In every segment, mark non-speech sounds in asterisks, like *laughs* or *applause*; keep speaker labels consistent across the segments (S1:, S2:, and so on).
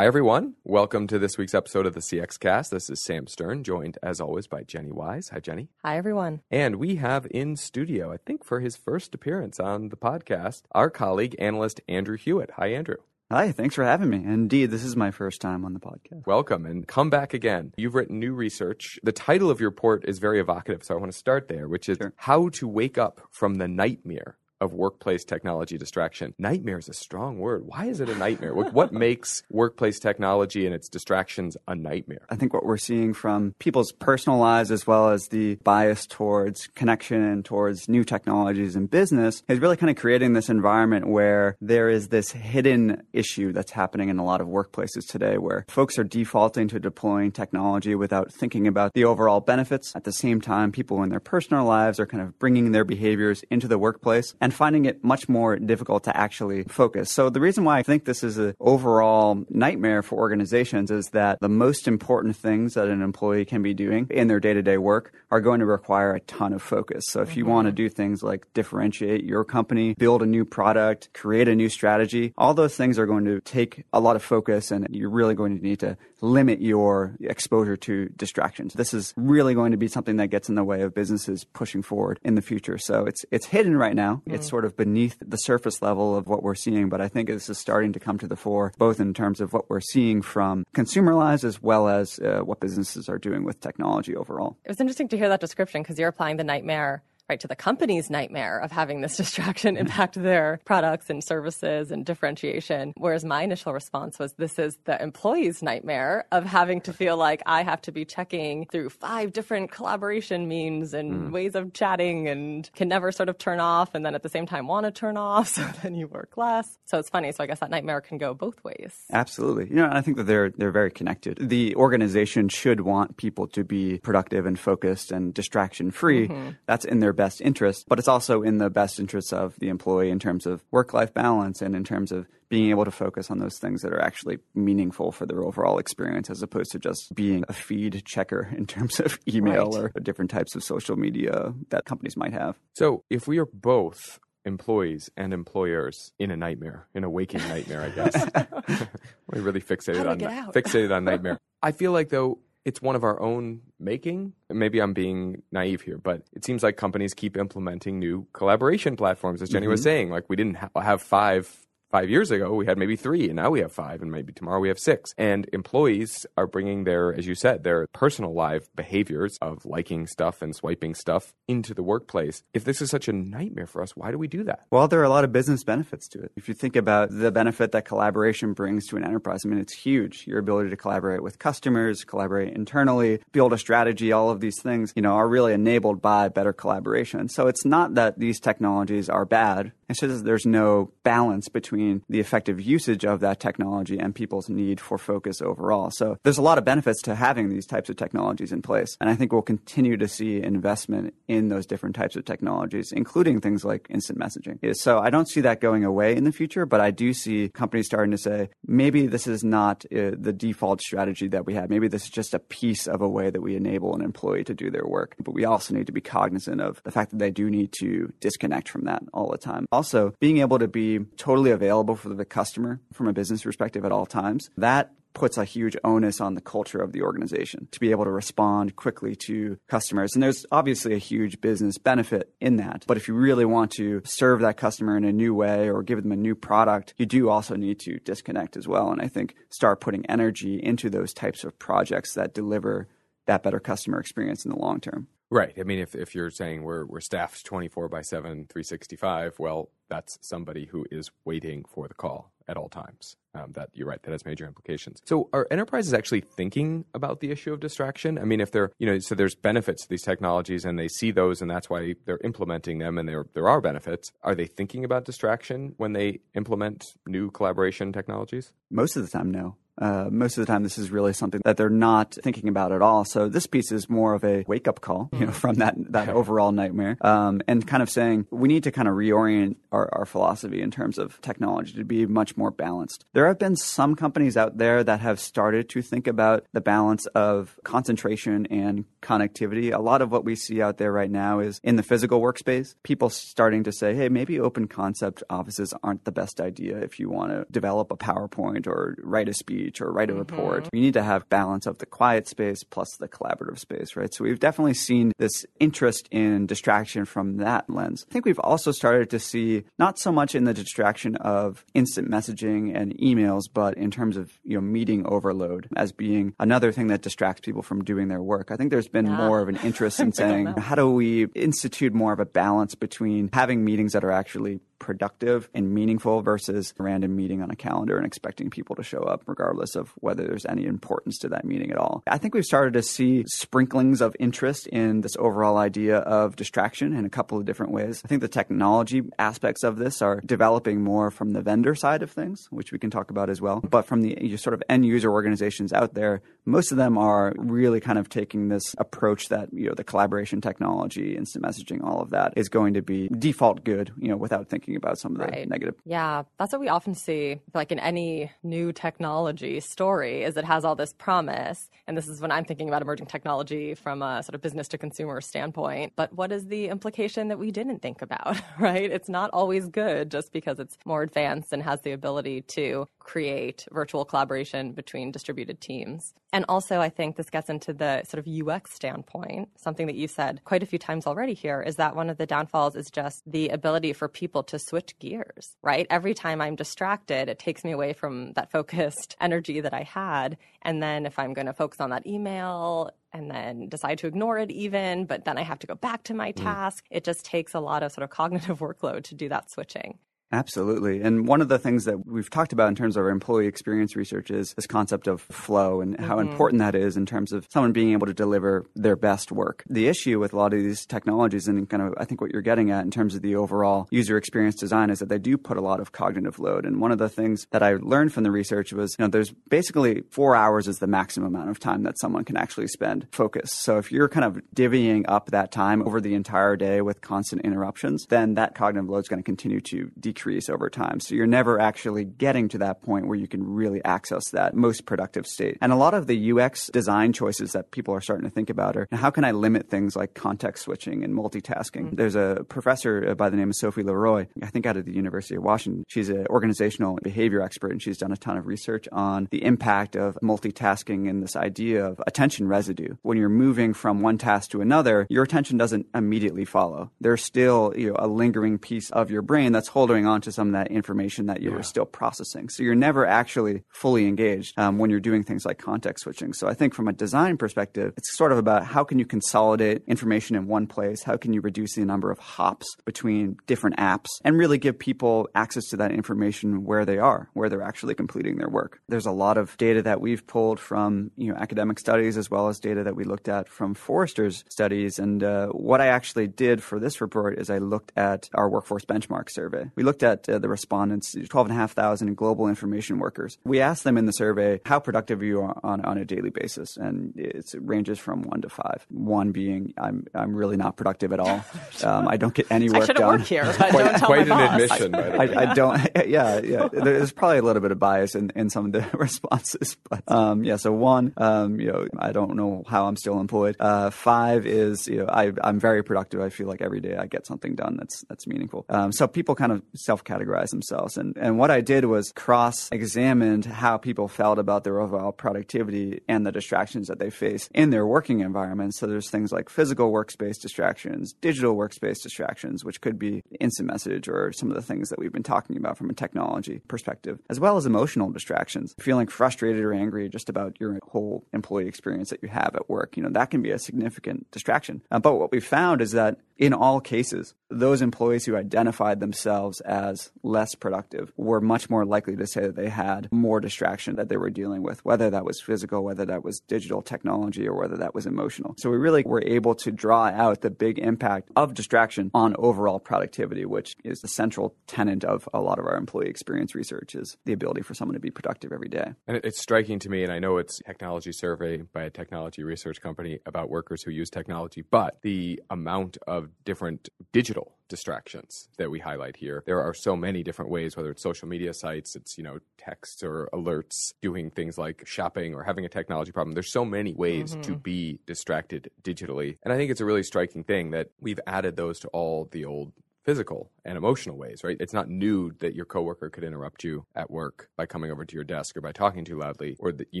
S1: Hi, everyone. Welcome to this week's episode of the CX Cast. This is Sam Stern, joined as always by Jenny Wise. Hi, Jenny.
S2: Hi, everyone.
S1: And we have in studio, I think for his first appearance on the podcast, our colleague, analyst Andrew Hewitt. Hi, Andrew.
S3: Hi, thanks for having me. Indeed, this is my first time on the podcast.
S1: Welcome and come back again. You've written new research. The title of your report is very evocative, so I want to start there, which is
S3: Sure.
S1: How to Wake Up from the Nightmare of Workplace Technology Distraction. Nightmare is a strong word. Why is it a nightmare? what, what *laughs* makes workplace technology and its distractions a nightmare?
S3: I think what we're seeing from people's personal lives as well as the bias towards connection and towards new technologies in business is really kind of creating this environment where there is this hidden issue that's happening in a lot of workplaces today where folks are defaulting to deploying technology without thinking about the overall benefits. At the same time, people in their personal lives are kind of bringing their behaviors into the workplace and finding it much more difficult to actually focus. So the reason why I think this is an overall nightmare for organizations is that the most important things that an employee can be doing in their day-to-day work are going to require a ton of focus. So if you mm-hmm. want to do things like differentiate your company, build a new product, create a new strategy, all those things are going to take a lot of focus and you're really going to need to limit your exposure to distractions. This is really going to be something that gets in the way of businesses pushing forward in the future. So it's it's hidden right now. Mm-hmm. It's sort of beneath the surface level of what we're seeing, but I think this is starting to come to the fore, both in terms of what we're seeing from consumer lives as well as uh, what businesses are doing with technology overall.
S2: It was interesting to hear that description because you're applying the nightmare right to the company's nightmare of having this *laughs* distraction impact their products and services and differentiation whereas my initial response was this is the employee's nightmare of having to feel like i have to be checking through five different collaboration means and hmm. ways of chatting and can never sort of turn off and then at the same time want to turn off *laughs* so then you work less so it's funny so i guess that nightmare can go both ways
S3: Absolutely. You know, I think that they're they're very connected. The organization should want people to be productive and focused and distraction free. Mm-hmm. That's in their best interest, but it's also in the best interest of the employee in terms of work-life balance and in terms of being able to focus on those things that are actually meaningful for their overall experience as opposed to just being a feed checker in terms of *laughs* email
S2: Right.
S3: or different types of social media that companies might have.
S1: So, if we are both employees and employers in a nightmare, in a waking nightmare, I guess. *laughs* *laughs* we really fixated
S2: How do
S1: on
S2: get out?
S1: fixated on nightmare. I feel like though it's one of our own making. Maybe I'm being naive here, but it seems like companies keep implementing new collaboration platforms. As Jenny was mm-hmm. saying, like we didn't ha- have five five years ago we had maybe three and now we have five and maybe tomorrow we have six and employees are bringing their as you said their personal life behaviors of liking stuff and swiping stuff into the workplace if this is such a nightmare for us why do we do that
S3: Well, there are a lot of business benefits to it. If you think about the benefit that collaboration brings to an enterprise, I mean, it's huge. Your ability to collaborate with customers, collaborate internally, build a strategy, all of these things, you know, are really enabled by better collaboration. So it's not that these technologies are bad. It's just that there's no balance between the effective usage of that technology and people's need for focus overall. So there's a lot of benefits to having these types of technologies in place. And I think we'll continue to see investment in those different types of technologies, including things like instant messaging. So I don't see that going away in the future, but I do see companies starting to say, maybe this is not uh, the default strategy that we have. Maybe this is just a piece of a way that we enable an employee to do their work. But we also need to be cognizant of the fact that they do need to disconnect from that all the time. Also, being able to be totally available for the customer from a business perspective at all times, that puts a huge onus on the culture of the organization to be able to respond quickly to customers. And there's obviously a huge business benefit in that. But if you really want to serve that customer in a new way or give them a new product, you do also need to disconnect as well. And I think start putting energy into those types of projects that deliver that better customer experience in the long term.
S1: Right. I mean, if, if you're saying we're, we're staffed 24 by 7, 365, well, that's somebody who is waiting for the call at all times. Um, that you're right. That has major implications. So, are enterprises actually thinking about the issue of distraction? I mean, if they're, you know, so there's benefits to these technologies, and they see those, and that's why they're implementing them, and there there are benefits. Are they thinking about distraction when they implement new collaboration technologies?
S3: Most of the time, no. Uh, most of the time, this is really something that they're not thinking about at all. So this piece is more of a wake up call, you know, from that that overall nightmare, um, and kind of saying we need to kind of reorient our, our philosophy in terms of technology to be much more balanced. There have been some companies out there that have started to think about the balance of concentration and connectivity. A lot of what we see out there right now is in the physical workspace. People starting to say, hey, maybe open concept offices aren't the best idea if you want to develop a PowerPoint or write a speech speech or write a report. You need to have balance of the quiet space plus the collaborative space, right? So we've definitely seen this interest in distraction from that lens. I think we've also started to see not so much in the distraction of instant messaging and emails, but in terms of you know meeting overload as being another thing that distracts people from doing their work. I think there's been
S2: Yeah.
S3: more of an interest in *laughs* saying how do we institute more of a balance between having meetings that are actually productive and meaningful versus a random meeting on a calendar and expecting people to show up regardless of whether there's any importance to that meeting at all. I think we've started to see sprinklings of interest in this overall idea of distraction in a couple of different ways. I think the technology aspects of this are developing more from the vendor side of things, which we can talk about as well. But from the sort of end user organizations out there, most of them are really kind of taking this approach that, you know, the collaboration technology, instant messaging, all of that is going to be default good, you know, without thinking about some of the
S2: Right.
S3: negative
S2: Yeah, that's what we often see, like in any new technology story, is it has all this promise. And this is when I'm thinking about emerging technology from a sort of business to consumer standpoint. But what is the implication that we didn't think about, *laughs* right? It's not always good just because it's more advanced and has the ability to create virtual collaboration between distributed teams. And also, I think this gets into the sort of UX standpoint. Something that you said quite a few times already here is that one of the downfalls is just the ability for people to switch gears, right? Every time I'm distracted, it takes me away from that focused *laughs* energy that I had. And then if I'm going to focus on that email, and then decide to ignore it even, but then I have to go back to my mm. task. It just takes a lot of sort of cognitive *laughs* workload to do that switching.
S3: Absolutely. And one of the things that we've talked about in terms of our employee experience research is this concept of flow and how mm-hmm. important that is in terms of someone being able to deliver their best work. The issue with a lot of these technologies and kind of I think what you're getting at in terms of the overall user experience design is that they do put a lot of cognitive load. And one of the things that I learned from the research was, you know, there's basically 4 hours is the maximum amount of time that someone can actually spend focused. So if you're kind of divvying up that time over the entire day with constant interruptions, then that cognitive load is going to continue to decrease over time. So you're never actually getting to that point where you can really access that most productive state. And a lot of the UX design choices that people are starting to think about are how can I limit things like context switching and multitasking? Mm-hmm. There's a professor uh, by the name of Sophie Leroy, I think out of the University of Washington. She's an organizational behavior expert and she's done a ton of research on the impact of multitasking and this idea of attention residue. When you're moving from one task to another, your attention doesn't immediately follow. There's still you know, a lingering piece of your brain that's holding on to some of that information that you're still processing. So you're never actually fully engaged um, when you're doing things like context switching. So I think from a design perspective, it's sort of about how can you consolidate information in one place? How can you reduce the number of hops between different apps and really give people access to that information where they are, where they're actually completing their work? There's a lot of data that we've pulled from you know academic studies as well as data that we looked at from Forrester's studies. And uh, what I actually did for this report is I looked at our workforce benchmark survey. We looked at uh, the respondents, 12,500 global information workers. We asked them in the survey how productive you are on, on a daily basis, and it's, it ranges from one to five. One being I'm I'm really not productive at all. *laughs* Um, I don't get any
S2: I
S3: work
S2: shouldn't
S3: done.
S2: work here, *laughs* but don't
S1: Quite,
S2: tell
S1: quite
S2: my
S1: an
S2: boss.
S1: admission, by the way.
S3: I, I don't. *laughs* Yeah, yeah. There's probably a little bit of bias in, in some of the responses, but um, yeah. So one, um, you know, I don't know how I'm still employed. Uh, five is, you know, I, I'm very productive. I feel like every day I get something done that's that's meaningful. Um, so people kind of self-categorize themselves, and and what I did was cross-examined how people felt about their overall productivity and the distractions that they face in their working environment. So there's things like physical workspace distractions, digital workspace distractions, which could be instant message or some of the things that we've been talking about from a technology perspective, as well as emotional distractions. Feeling frustrated or angry just about your whole employee experience that you have at work, you know, that can be a significant distraction. Uh, but what we found is that in all cases, those employees who identified themselves as less productive were much more likely to say that they had more distraction that they were dealing with, whether that was physical, whether that was digital technology, or whether that was emotional. So we really were able to draw out the big impact of distraction on overall productivity, which is the central tenet of a lot of our employee experience research is the ability for someone to be productive every day.
S1: And it's striking to me, and I know it's a technology survey by a technology research company about workers who use technology, but the amount of different digital distractions that we highlight here. There are so many different ways, whether it's social media sites, it's, you know, texts or alerts, doing things like shopping or having a technology problem. There's so many ways to mm-hmm. be distracted digitally. And I think it's a really striking thing that we've added those to all the old physical and emotional ways, right? It's not new that your coworker could interrupt you at work by coming over to your desk or by talking too loudly, or that you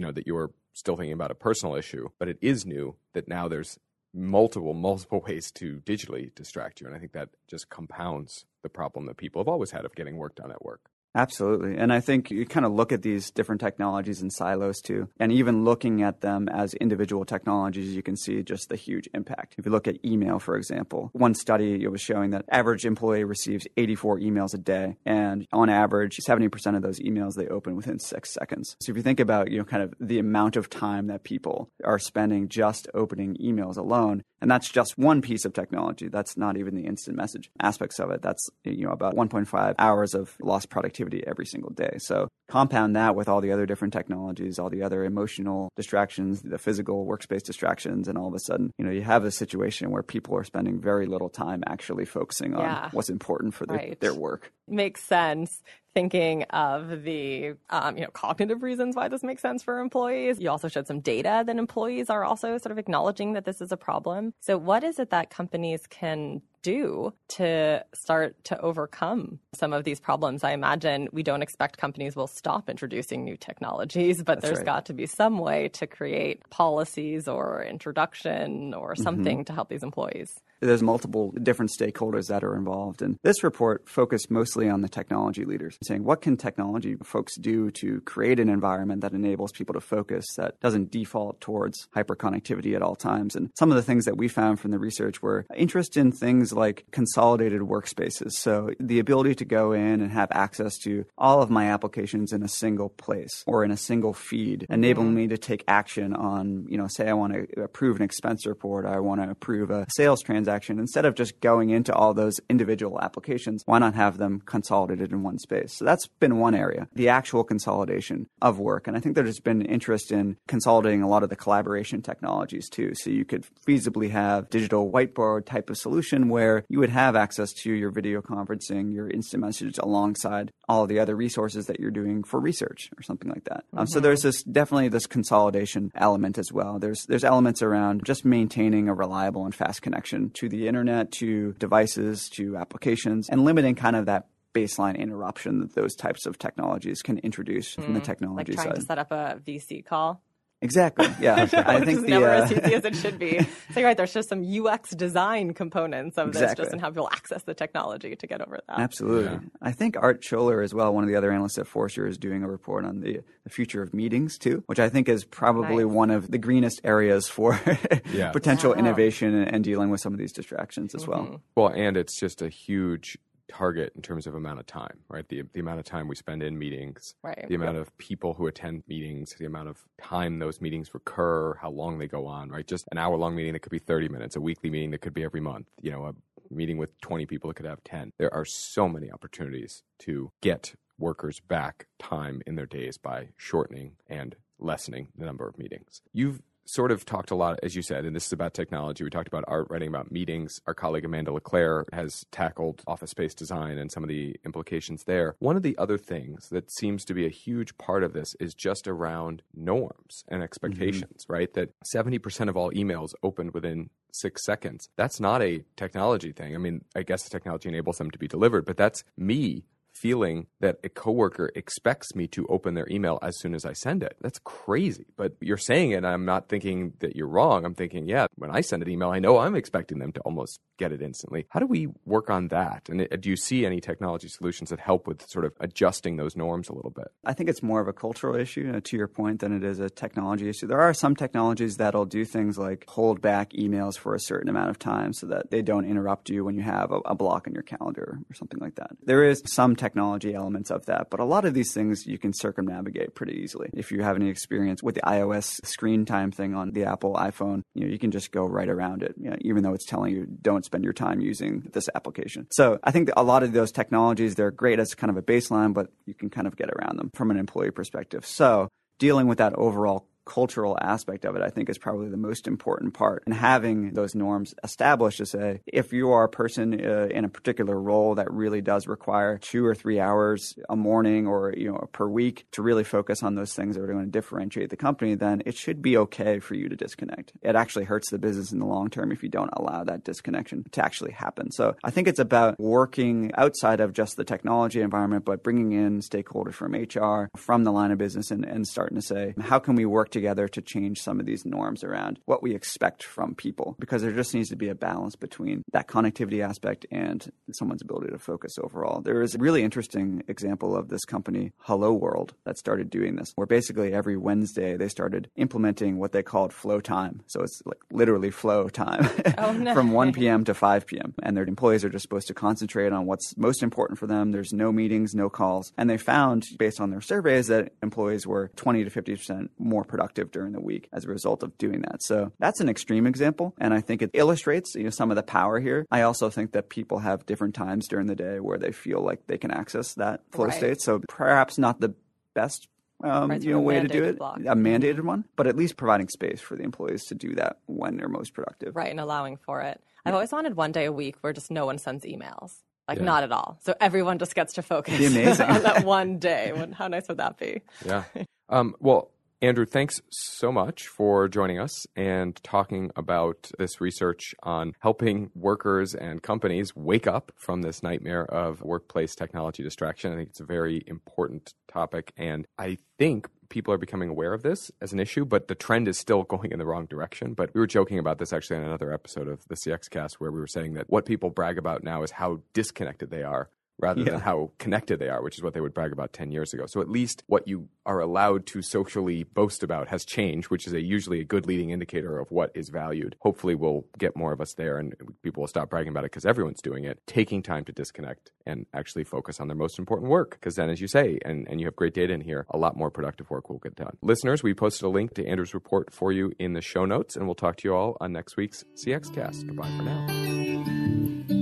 S1: know that you're still thinking about a personal issue. But it is new that now there's multiple, multiple *laughs* ways to digitally distract you, and I think that just compounds the problem that people have always had of getting work done at work.
S3: Absolutely. And I think you kind of look at these different technologies in silos too. And even looking at them as individual technologies, you can see just the huge impact. If you look at email, for example, one study it was showing that average employee receives 84 emails a day. And on average, 70% of those emails they open within six seconds. So if you think about, you know, kind of the amount of time that people are spending just opening emails alone, and that's just one piece of technology. That's not even the instant message aspects of it. That's, you know, about 1.5 hours of lost productivity every single day. So compound that with all the other different technologies, all the other emotional distractions, the physical workspace distractions, and all of a sudden, you know, you have a situation where people are spending very little time actually focusing on
S2: Yeah.
S3: what's important for their,
S2: Right.
S3: their work.
S2: makes sense thinking of the um, you know cognitive reasons why this makes sense for employees you also showed some data that employees are also sort of acknowledging that this is a problem so what is it that companies can do to start to overcome some of these problems. I imagine we don't expect companies will stop introducing new technologies but there's
S3: right.
S2: got to be some way to create policies or introduction or mm-hmm. something to help these employees
S3: there's multiple different stakeholders that are involved. And this report focused mostly on the technology leaders, saying what can technology folks do to create an environment that enables people to focus, that doesn't default towards hyperconnectivity at all times. And some of the things that we found from the research were interest in things like consolidated workspaces. So the ability to go in and have access to all of my applications in a single place or in a single feed, enabling mm-hmm. me to take action on, you know, say I want to approve an expense report, I want to approve a sales transaction. Instead of just going into all those individual applications, why not have them consolidated in one space? So that's been one area, the actual consolidation of work. And I think there's been interest in consolidating a lot of the collaboration technologies too. So you could feasibly have digital whiteboard type of solution where you would have access to your video conferencing, your instant message alongside all the other resources that you're doing for research or something like that. Um, so there's this definitely this consolidation element as well. There's there's elements around just maintaining a reliable and fast connection to the internet, to devices, to applications, and limiting kind of that baseline interruption that those types of technologies can introduce from the technology like
S2: trying
S3: side.
S2: to set up a vc call
S3: exactly. Yeah. *laughs* I think
S2: is
S3: the
S2: never
S3: uh,
S2: as easy as it should be. *laughs* So you're right. There's just some UX design components of this, just in how people access the technology to get over that.
S3: Absolutely. I think Art Schoeller as well, one of the other analysts at Forrester, is doing a report on the, the future of meetings too, which I think is probably
S2: Nice.
S3: one of the greenest areas for *laughs*
S1: Yeah.
S3: potential
S2: Yeah.
S3: innovation and, and dealing with some of these distractions as well.
S1: Well, and it's just a huge target in terms of amount of time, right? The the amount of time we spend in meetings,
S2: Right.
S1: the amount of people who attend meetings, the amount of time those meetings recur, how long they go on, right? Just an hour long meeting that could be 30 minutes, a weekly meeting that could be every month, you know, a meeting with 20 people that could have 10. There are so many opportunities to get workers back time in their days by shortening and lessening the number of meetings. You've sort of talked a lot, as you said, and this is about technology. We talked about art writing about meetings. Our colleague Amanda LeClair has tackled office space design and some of the implications there. One of the other things that seems to be a huge part of this is just around norms and expectations, mm-hmm. right? That 70% of all emails opened within six seconds. That's not a technology thing. I mean, I guess the technology enables them to be delivered, but that's me feeling that a coworker expects me to open their email as soon as I send it. That's crazy. But you're saying it, and I'm not thinking that you're wrong. I'm thinking, yeah, when I send an email, I know I'm expecting them to almost get it instantly. How do we work on that? And uh, do you see any technology solutions that help with sort of adjusting those norms a little bit?
S3: I think it's more of a cultural issue, uh, to your point, than it is a technology issue. There are some technologies that'll do things like hold back emails for a certain amount of time so that they don't interrupt you when you have a, a block in your calendar or something like that. There is some technology elements of that, but a lot of these things you can circumnavigate pretty easily. If you have any experience with the iOS screen time thing on the Apple iPhone, you know, you can just go right around it, you know, even though it's telling you don't spend your time using this application. So I think a lot of those technologies, they're great as kind of a baseline, but you can kind of get around them from an employee perspective. So dealing with that overall cultural aspect of it, I think, is probably the most important part. And having those norms established to say, if you are a person uh, in a particular role that really does require two or three hours a morning or you know per week to really focus on those things that are going to differentiate the company, then it should be okay for you to disconnect. It actually hurts the business in the long term if you don't allow that disconnection to actually happen. So I think it's about working outside of just the technology environment, but bringing in stakeholders from HR, from the line of business, and, and starting to say, how can we work together to change some of these norms around what we expect from people? Because there just needs to be a balance between that connectivity aspect and someone's ability to focus overall. There is a really interesting example of this company, Hello World, that started doing this, where basically every Wednesday they started implementing what they called flow time. So it's like literally flow time *laughs*
S2: oh, no.
S3: from 1 p.m. to 5 p.m. And their employees are just supposed to concentrate on what's most important for them. There's no meetings, no calls. And they found, based on their surveys, that employees were 20 to 50% more productive during the week as a result of doing that. So that's an extreme example. And I think it illustrates you know, some of the power here. I also think that people have different times during the day where they feel like they can access that flow
S2: Right.
S3: state. So perhaps not the best um,
S2: Right,
S3: you know way to do it,
S2: block.
S3: a mandated one, but at least providing space for the employees to do that when they're most productive.
S2: Right, and allowing for it. I've always wanted one day a week where just no one sends emails. Like
S1: Yeah.
S2: not at all. So everyone just gets to focus
S3: Be *laughs* amazing.
S2: on that one day. When- How nice would that be?
S1: Yeah. Um, well, Andrew, thanks so much for joining us and talking about this research on helping workers and companies wake up from this nightmare of workplace technology distraction. I think it's a very important topic. And I think people are becoming aware of this as an issue, but the trend is still *laughs* going in the wrong direction. But we were joking about this actually on another episode of the CX cast where we were saying that what people brag about now is how disconnected they are rather
S3: Yeah.
S1: than how connected they are, which is what they would brag about 10 years ago. So at least what you are allowed to socially boast about has changed, which is a usually a good leading indicator of what is valued. Hopefully we'll get more of us there and people will stop bragging about it because everyone's doing it, taking time to disconnect and actually focus on their most important work. Because then, as you say, and, and you have great data in here, a lot more productive work will get done. Listeners, we posted a link to Andrew's report for you in the show notes, and we'll talk to you all on next week's CX Cast. Goodbye for now.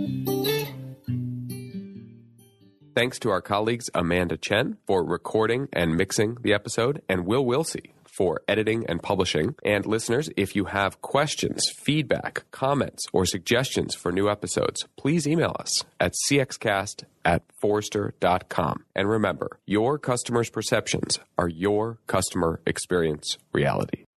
S4: Thanks to our colleagues Amanda Chen for recording and mixing the episode, and Will Wilsey for editing and publishing. And listeners, if you have questions, feedback, comments, or suggestions for new episodes, please email us at cxcast at forrester.com. And remember, your customers' perceptions are your customer experience reality.